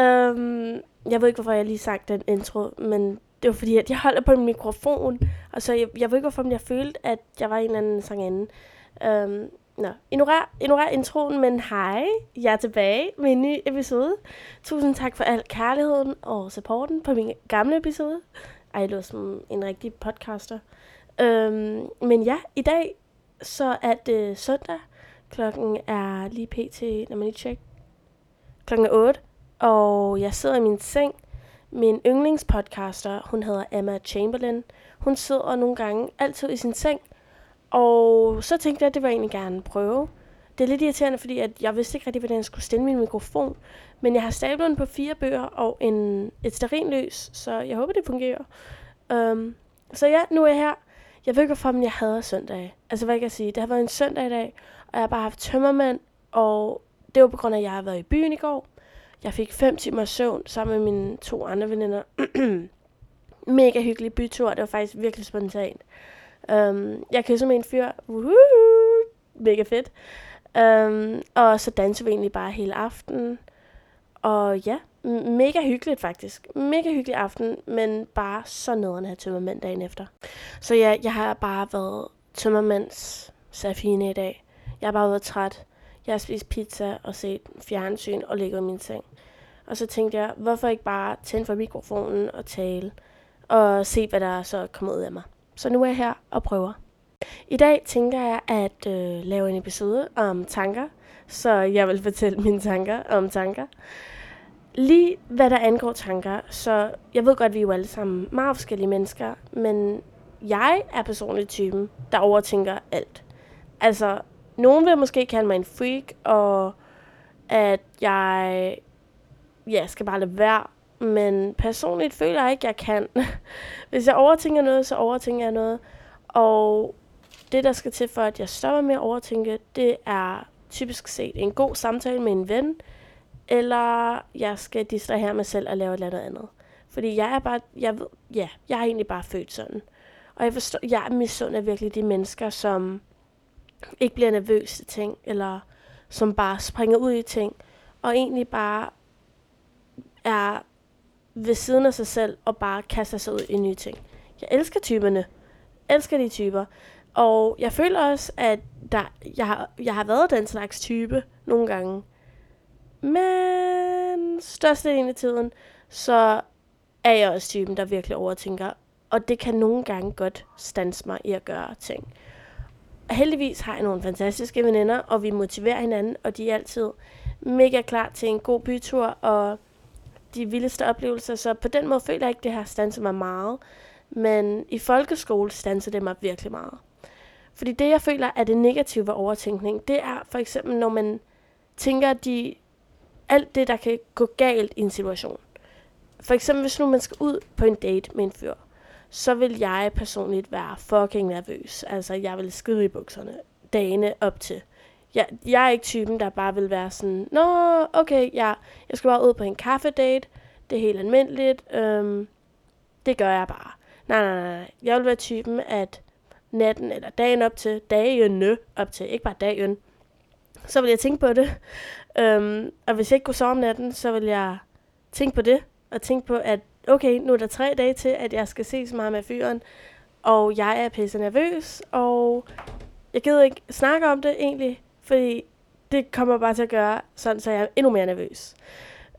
Um, jeg ved ikke, hvorfor jeg lige sang den intro, men det var fordi, at jeg holder på en mikrofon, og så jeg, jeg ved ikke, hvorfor, men jeg følte, at jeg var en eller anden sangerinde. Um, nå, ignorer, ignorer introen, men hej, jeg er tilbage med en ny episode. Tusind tak for al kærligheden og supporten på min gamle episode. Ej, jeg som en rigtig podcaster. Øhm, men ja, i dag så er det søndag. Klokken er lige pt, når man lige tjekker. Klokken er 8, og jeg sidder i min seng. Min yndlingspodcaster, hun hedder Emma Chamberlain. Hun sidder nogle gange altid i sin seng. Og så tænkte jeg, at det var egentlig gerne prøve. Det er lidt irriterende, fordi at jeg vidste ikke rigtig, hvordan jeg skulle stille min mikrofon. Men jeg har stablet den på fire bøger og en, et sterinløs, så jeg håber, det fungerer. Um, så ja, nu er jeg her. Jeg ved ikke, hvorfor jeg havde søndag. Altså, hvad kan jeg sige? Det har været en søndag i dag, og jeg har bare haft tømmermænd, og det var på grund af, at jeg har været i byen i går. Jeg fik fem timer søvn sammen med mine to andre veninder. Mega hyggelig bytur. Det var faktisk virkelig spontant. Um, jeg kysser med en fyr. Woohoo! Mega fedt. Um, og så dansede vi egentlig bare hele aftenen. Og ja, mega hyggeligt faktisk. Mega hyggelig aften, men bare så nederen at have tømmermænd dagen efter. Så ja, jeg har bare været tømmermænds safine i dag. Jeg har bare været træt. Jeg har spist pizza og set fjernsyn og ligget i min seng. Og så tænkte jeg, hvorfor ikke bare tænde for mikrofonen og tale og se, hvad der så kommer ud af mig. Så nu er jeg her og prøver. I dag tænker jeg at øh, lave en episode om tanker, så jeg vil fortælle mine tanker om tanker. Lige hvad der angår tanker, så jeg ved godt, at vi er jo alle sammen meget forskellige mennesker, men jeg er personligt typen, der overtænker alt. Altså, nogen vil måske kalde mig en freak, og at jeg ja, skal bare lade være. Men personligt føler jeg ikke, at jeg kan. Hvis jeg overtænker noget, så overtænker jeg noget. Og det, der skal til for, at jeg stopper med at overtænke, det er typisk set en god samtale med en ven, eller jeg skal distrahere mig selv og lave et eller andet andet. Fordi jeg er bare, jeg ved, ja, jeg er egentlig bare født sådan. Og jeg forstår, jeg misunder virkelig de mennesker, som ikke bliver nervøs til ting, eller som bare springer ud i ting, og egentlig bare er ved siden af sig selv, og bare kaster sig ud i nye ting. Jeg elsker typerne. Elsker de typer. Og jeg føler også, at der, jeg, har, jeg har været den slags type nogle gange. Men størstedelen af tiden, så er jeg også typen, der virkelig overtænker. Og det kan nogle gange godt stanse mig i at gøre ting. Heldigvis har jeg nogle fantastiske veninder, og vi motiverer hinanden, og de er altid mega klar til en god bytur, og de vildeste oplevelser. Så på den måde føler jeg ikke, at det har stanset mig meget. Men i folkeskole stanser det mig virkelig meget. Fordi det, jeg føler er det negative ved overtænkning, det er for eksempel, når man tænker, de alt det, der kan gå galt i en situation. For eksempel, hvis nu man skal ud på en date med en fyr, så vil jeg personligt være fucking nervøs. Altså, jeg vil skide i bukserne dagene op til. Jeg, jeg er ikke typen, der bare vil være sådan, Nå, okay, ja, jeg skal bare ud på en kaffedate. Det er helt almindeligt. Øhm, det gør jeg bare. Nej, nej, nej. Jeg vil være typen, at natten eller dagen op til, dagene op til, ikke bare dagen, så vil jeg tænke på det. Øhm, og hvis jeg ikke kunne sove om natten, så vil jeg tænke på det, og tænke på, at okay, nu er der tre dage til, at jeg skal se så meget med fyren, og jeg er pisse nervøs, og jeg gider ikke snakke om det egentlig, fordi det kommer bare til at gøre sådan, så jeg er endnu mere nervøs.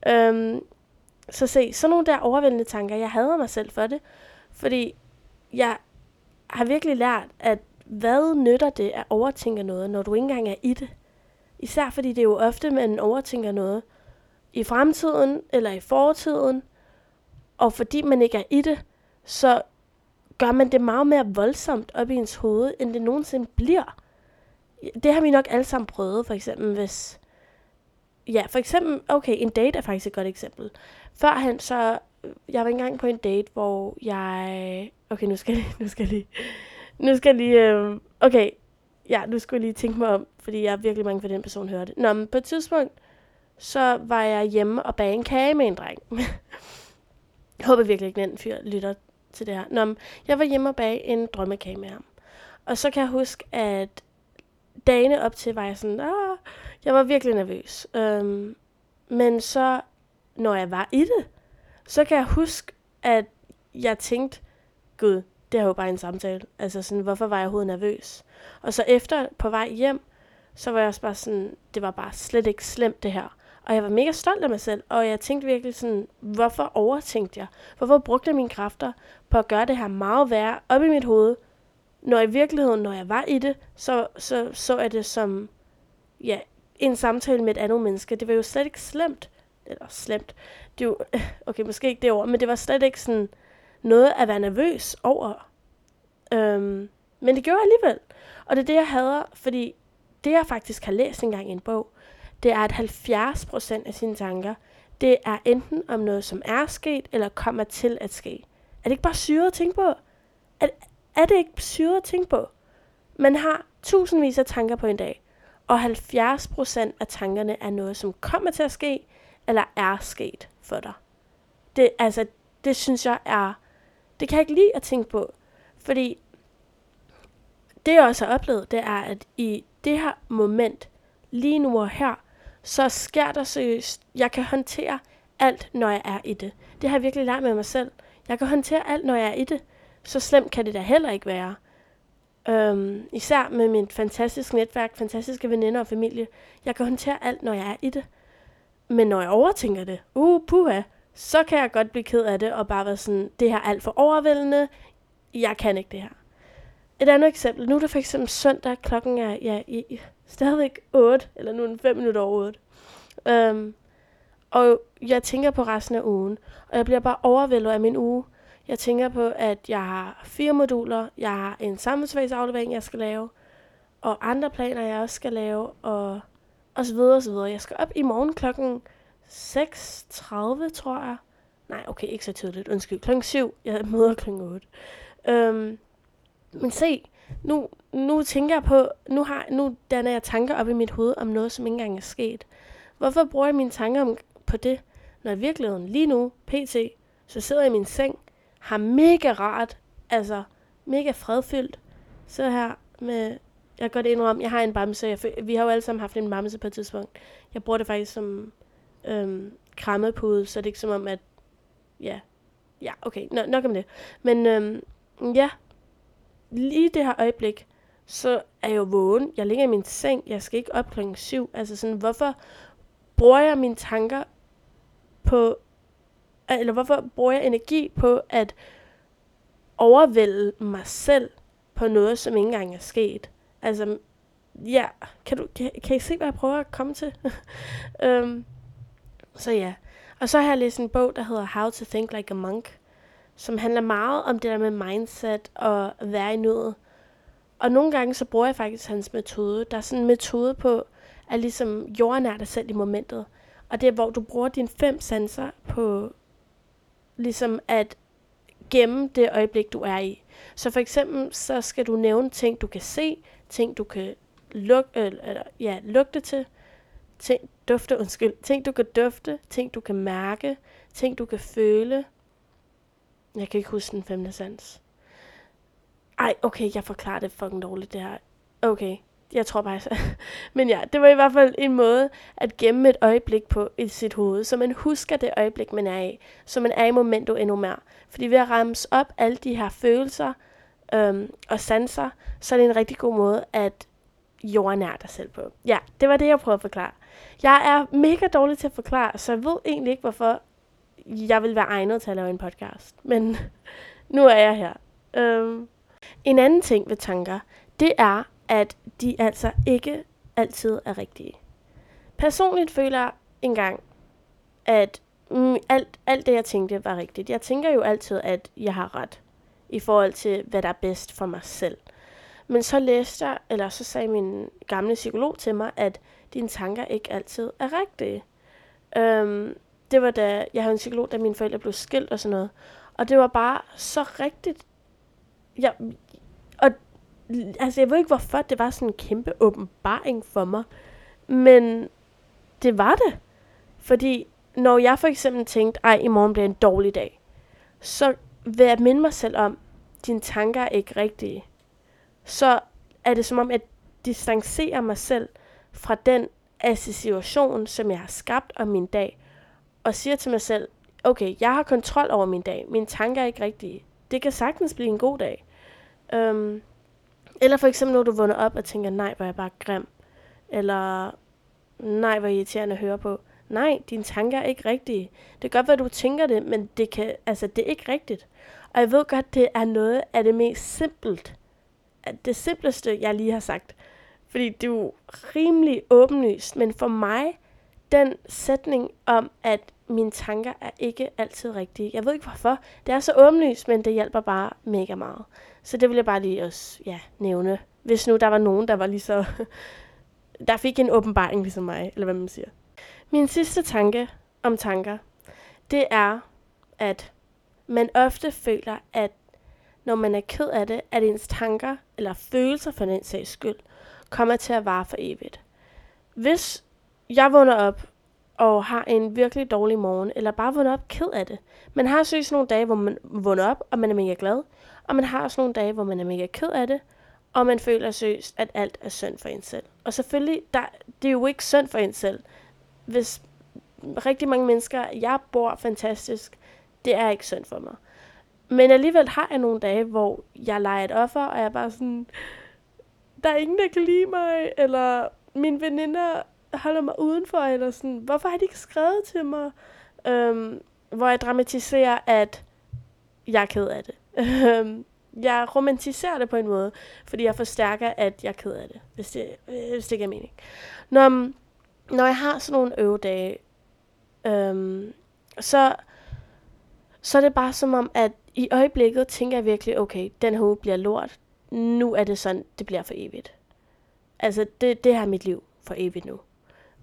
Øhm, så se, sådan nogle der overvældende tanker, jeg hader mig selv for det, fordi jeg har virkelig lært, at hvad nytter det at overtænke noget, når du ikke engang er i det? Især fordi det er jo ofte, man overtænker noget i fremtiden eller i fortiden, og fordi man ikke er i det, så gør man det meget mere voldsomt op i ens hoved, end det nogensinde bliver. Det har vi nok alle sammen prøvet, for eksempel hvis... Ja, for eksempel, okay, en date er faktisk et godt eksempel. Førhen så, jeg var engang på en date, hvor jeg... Okay, nu skal jeg, nu skal jeg lige... Nu skal jeg lige... Øh, okay, ja, nu skulle jeg lige tænke mig om, fordi jeg er virkelig mange for den person hørte. Nå, men på et tidspunkt, så var jeg hjemme og bag en kage med en dreng. jeg håber virkelig ikke, den fyr lytter til det her. Nå, men jeg var hjemme og en drømmekage med ham. Og så kan jeg huske, at dagene op til var jeg sådan, Åh, jeg var virkelig nervøs. Øhm, men så når jeg var i det. Så kan jeg huske, at jeg tænkte, gud, det er jo bare en samtale. Altså sådan, hvorfor var jeg overhovedet nervøs? Og så efter på vej hjem, så var jeg også bare sådan, det var bare slet ikke slemt det her. Og jeg var mega stolt af mig selv, og jeg tænkte virkelig sådan, hvorfor overtænkte jeg? Hvorfor brugte jeg mine kræfter på at gøre det her meget værre op i mit hoved, når i virkeligheden, når jeg var i det, så så, så jeg det som ja, en samtale med et andet menneske. Det var jo slet ikke slemt. Eller slemt. Det var, okay, måske ikke det ord, men det var slet ikke sådan noget at være nervøs over. Øhm, men det gjorde jeg alligevel. Og det er det, jeg hader, fordi det, jeg faktisk har læst engang i en bog, det er, at 70% af sine tanker, det er enten om noget, som er sket, eller kommer til at ske. Er det ikke bare syret at tænke på? Er, er det ikke syret at tænke på? Man har tusindvis af tanker på en dag, og 70% af tankerne er noget, som kommer til at ske, eller er sket for dig. Det, altså, det synes jeg er, det kan jeg ikke lide at tænke på, fordi det jeg også har oplevet, det er, at i det her moment, lige nu og her, så sker der seriøst, jeg kan håndtere alt, når jeg er i det. Det har jeg virkelig lært med mig selv. Jeg kan håndtere alt, når jeg er i det. Så slemt kan det da heller ikke være. Øhm, især med mit fantastiske netværk, fantastiske veninder og familie. Jeg kan håndtere alt, når jeg er i det. Men når jeg overtænker det, uh, puha, så kan jeg godt blive ked af det og bare være sådan, det her er alt for overvældende, jeg kan ikke det her. Et andet eksempel, nu er det for eksempel søndag, klokken er ja, i, stadigvæk 8, eller nu er den 5 minutter over 8. Um, øhm, og jeg tænker på resten af ugen, og jeg bliver bare overvældet af min uge. Jeg tænker på, at jeg har fire moduler, jeg har en samfundsfagsaflevering, jeg skal lave, og andre planer, jeg også skal lave, og, og så videre, og så videre. Jeg skal op i morgen klokken 6.30, tror jeg. Nej, okay, ikke så tidligt, undskyld. Klokken 7, jeg møder klokken 8. Um, øhm, men se, nu, nu tænker jeg på, nu, har, nu danner jeg tanker op i mit hoved om noget, som ikke engang er sket. Hvorfor bruger jeg mine tanker om, på det, når i virkeligheden lige nu, pt, så sidder jeg i min seng, har mega rart, altså mega fredfyldt, så her med, jeg kan godt indrømme, jeg har en bamse, jeg, vi har jo alle sammen haft en bamse på et tidspunkt. Jeg bruger det faktisk som øhm, krammepude, så det er ikke som om, at, ja, ja, okay, no, nok om det. Men øhm, ja, lige det her øjeblik, så er jeg jo vågen. Jeg ligger i min seng. Jeg skal ikke op klokken syv. Altså sådan, hvorfor bruger jeg mine tanker på, eller hvorfor bruger jeg energi på at overvælde mig selv på noget, som ikke engang er sket? Altså, ja, kan, du, kan, kan I se, hvad jeg prøver at komme til? um, så ja. Og så har jeg læst en bog, der hedder How to Think Like a Monk, som handler meget om det der med mindset og være i nuet. Og nogle gange så bruger jeg faktisk hans metode. Der er sådan en metode på at ligesom jordnære dig selv i momentet. Og det er, hvor du bruger dine fem sanser på ligesom at gemme det øjeblik, du er i. Så for eksempel, så skal du nævne ting, du kan se, ting, du kan luk, øh, eller, ja, lugte til, ting, dufte, undskyld, ting, du kan dufte, ting, du kan mærke, ting, du kan føle, jeg kan ikke huske den femte sans. Ej, okay, jeg forklarer det fucking dårligt, det her. Okay, jeg tror bare, jeg Men ja, det var i hvert fald en måde at gemme et øjeblik på i sit hoved, så man husker det øjeblik, man er i. Så man er i momentet endnu mere. Fordi ved at rammes op alle de her følelser øhm, og sanser, så er det en rigtig god måde at jordnære dig selv på. Ja, det var det, jeg prøvede at forklare. Jeg er mega dårlig til at forklare, så jeg ved egentlig ikke, hvorfor jeg vil være egnet til at lave en podcast. Men nu er jeg her. Um, en anden ting ved tanker, det er, at de altså ikke altid er rigtige. Personligt føler jeg engang, at mm, alt, alt det, jeg tænkte, var rigtigt. Jeg tænker jo altid, at jeg har ret i forhold til, hvad der er bedst for mig selv. Men så læste jeg, eller så sagde min gamle psykolog til mig, at dine tanker ikke altid er rigtige. Um, det var da, jeg havde en psykolog, da mine forældre blev skilt og sådan noget. Og det var bare så rigtigt. Jeg, og altså, jeg ved ikke, hvorfor det var sådan en kæmpe åbenbaring for mig. Men det var det. Fordi når jeg for eksempel tænkte, ej, i morgen bliver en dårlig dag, så vil jeg minde mig selv om, dine tanker er ikke rigtige. Så er det som om, at distancere mig selv fra den association, som jeg har skabt om min dag, og siger til mig selv, okay, jeg har kontrol over min dag. Mine tanker er ikke rigtige. Det kan sagtens blive en god dag. Um, eller for eksempel, når du vågner op og tænker, nej, hvor er jeg bare grim. Eller, nej, hvor irriterende at høre på. Nej, dine tanker er ikke rigtige. Det kan godt være, du tænker det, men det, kan, altså, det er ikke rigtigt. Og jeg ved godt, det er noget af det mest simpelt. Det simpleste, jeg lige har sagt. Fordi det er jo rimelig åbenlyst, men for mig, den sætning om, at mine tanker er ikke altid rigtige. Jeg ved ikke hvorfor. Det er så åbenlyst, men det hjælper bare mega meget. Så det vil jeg bare lige også ja, nævne. Hvis nu der var nogen, der var lige så... der fik en åbenbaring ligesom mig, eller hvad man siger. Min sidste tanke om tanker, det er, at man ofte føler, at når man er ked af det, at ens tanker, eller følelser for den sags skyld, kommer til at vare for evigt. Hvis jeg vågner op og har en virkelig dårlig morgen, eller bare vågner op ked af det. Man har seriøst nogle dage, hvor man vågner op, og man er mega glad, og man har også nogle dage, hvor man er mega ked af det, og man føler seriøst, at alt er synd for en selv. Og selvfølgelig, der, det er jo ikke synd for en selv. Hvis rigtig mange mennesker, jeg bor fantastisk, det er ikke synd for mig. Men alligevel har jeg nogle dage, hvor jeg leger et offer, og jeg er bare sådan, der er ingen, der kan lide mig, eller mine veninder holder mig udenfor, eller sådan, hvorfor har de ikke skrevet til mig? Øhm, hvor jeg dramatiserer, at jeg er ked af det. Øhm, jeg romantiserer det på en måde, fordi jeg forstærker, at jeg er ked af det, hvis det, hvis det giver mening. Når, når jeg har sådan nogle øvedage, øhm, så, så er det bare som om, at i øjeblikket tænker jeg virkelig, okay, den her uge bliver lort. Nu er det sådan, det bliver for evigt. Altså, det, det her er mit liv for evigt nu.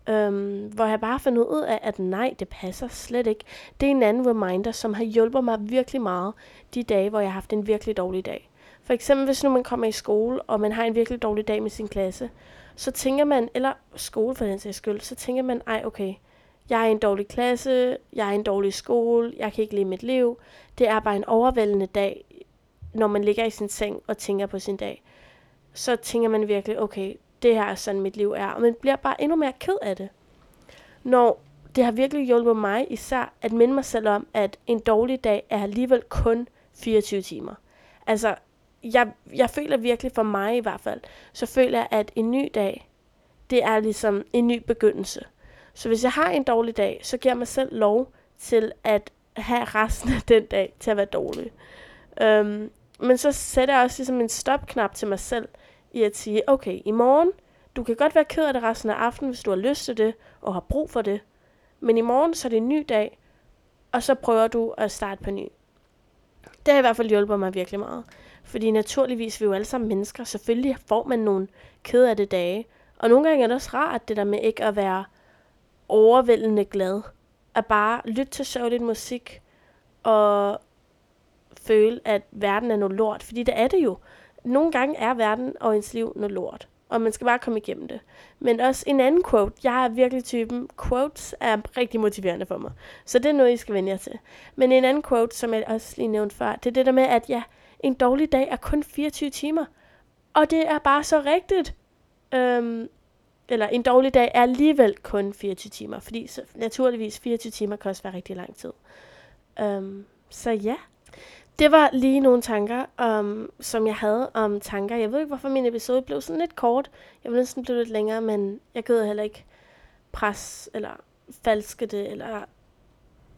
Øhm, hvor jeg bare fandt ud af, at nej, det passer slet ikke. Det er en anden reminder, som har hjulpet mig virkelig meget de dage, hvor jeg har haft en virkelig dårlig dag. For eksempel, hvis nu man kommer i skole, og man har en virkelig dårlig dag med sin klasse, så tænker man, eller skole for den sags skyld, så tænker man, ej okay, jeg er i en dårlig klasse, jeg er i en dårlig skole, jeg kan ikke leve mit liv. Det er bare en overvældende dag, når man ligger i sin seng og tænker på sin dag. Så tænker man virkelig, okay, det her er sådan mit liv er. Og man bliver bare endnu mere ked af det. Når det har virkelig hjulpet mig især at minde mig selv om, at en dårlig dag er alligevel kun 24 timer. Altså, jeg, jeg føler virkelig for mig i hvert fald, så føler jeg, at en ny dag, det er ligesom en ny begyndelse. Så hvis jeg har en dårlig dag, så giver jeg mig selv lov til at have resten af den dag til at være dårlig. Um, men så sætter jeg også ligesom en stopknap til mig selv, i at sige, okay, i morgen, du kan godt være ked af det resten af aftenen, hvis du har lyst til det, og har brug for det. Men i morgen, så er det en ny dag, og så prøver du at starte på ny. Det har i hvert fald hjulpet mig virkelig meget. Fordi naturligvis, vi er jo alle sammen mennesker. Selvfølgelig får man nogle ked af det dage. Og nogle gange er det også rart, det der med ikke at være overvældende glad. At bare lytte til sørgeligt musik, og føle, at verden er noget lort. Fordi det er det jo nogle gange er verden og ens liv noget lort, og man skal bare komme igennem det. Men også en anden quote. Jeg er virkelig typen, quotes er rigtig motiverende for mig. Så det er noget, I skal vende jer til. Men en anden quote, som jeg også lige nævnte før, det er det der med, at ja, en dårlig dag er kun 24 timer. Og det er bare så rigtigt. Øhm, eller en dårlig dag er alligevel kun 24 timer, fordi så, naturligvis 24 timer kan også være rigtig lang tid. Øhm, så ja, det var lige nogle tanker, um, som jeg havde om tanker. Jeg ved ikke, hvorfor min episode blev sådan lidt kort. Jeg ville næsten blive lidt længere, men jeg gider heller ikke pres, eller falske det, eller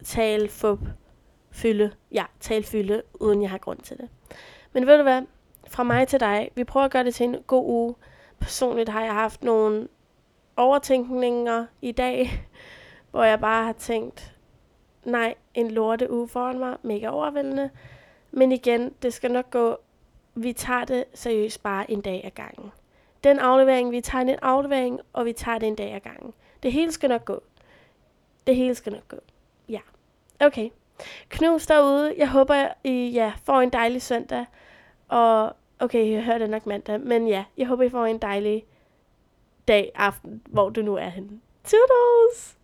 tale fup, fylde. Ja, tale fylde, uden jeg har grund til det. Men ved du hvad? Fra mig til dig. Vi prøver at gøre det til en god uge. Personligt har jeg haft nogle overtænkninger i dag, hvor jeg bare har tænkt, nej, en lorte uge foran mig, mega overvældende. Men igen, det skal nok gå. Vi tager det seriøst bare en dag ad gangen. Den aflevering, vi tager en aflevering, og vi tager det en dag ad gangen. Det hele skal nok gå. Det hele skal nok gå. Ja. Okay. Knus derude. Jeg håber, I ja, får en dejlig søndag. Og okay, jeg hører det nok mandag. Men ja, jeg håber, I får en dejlig dag, aften, hvor du nu er henne. Toodles!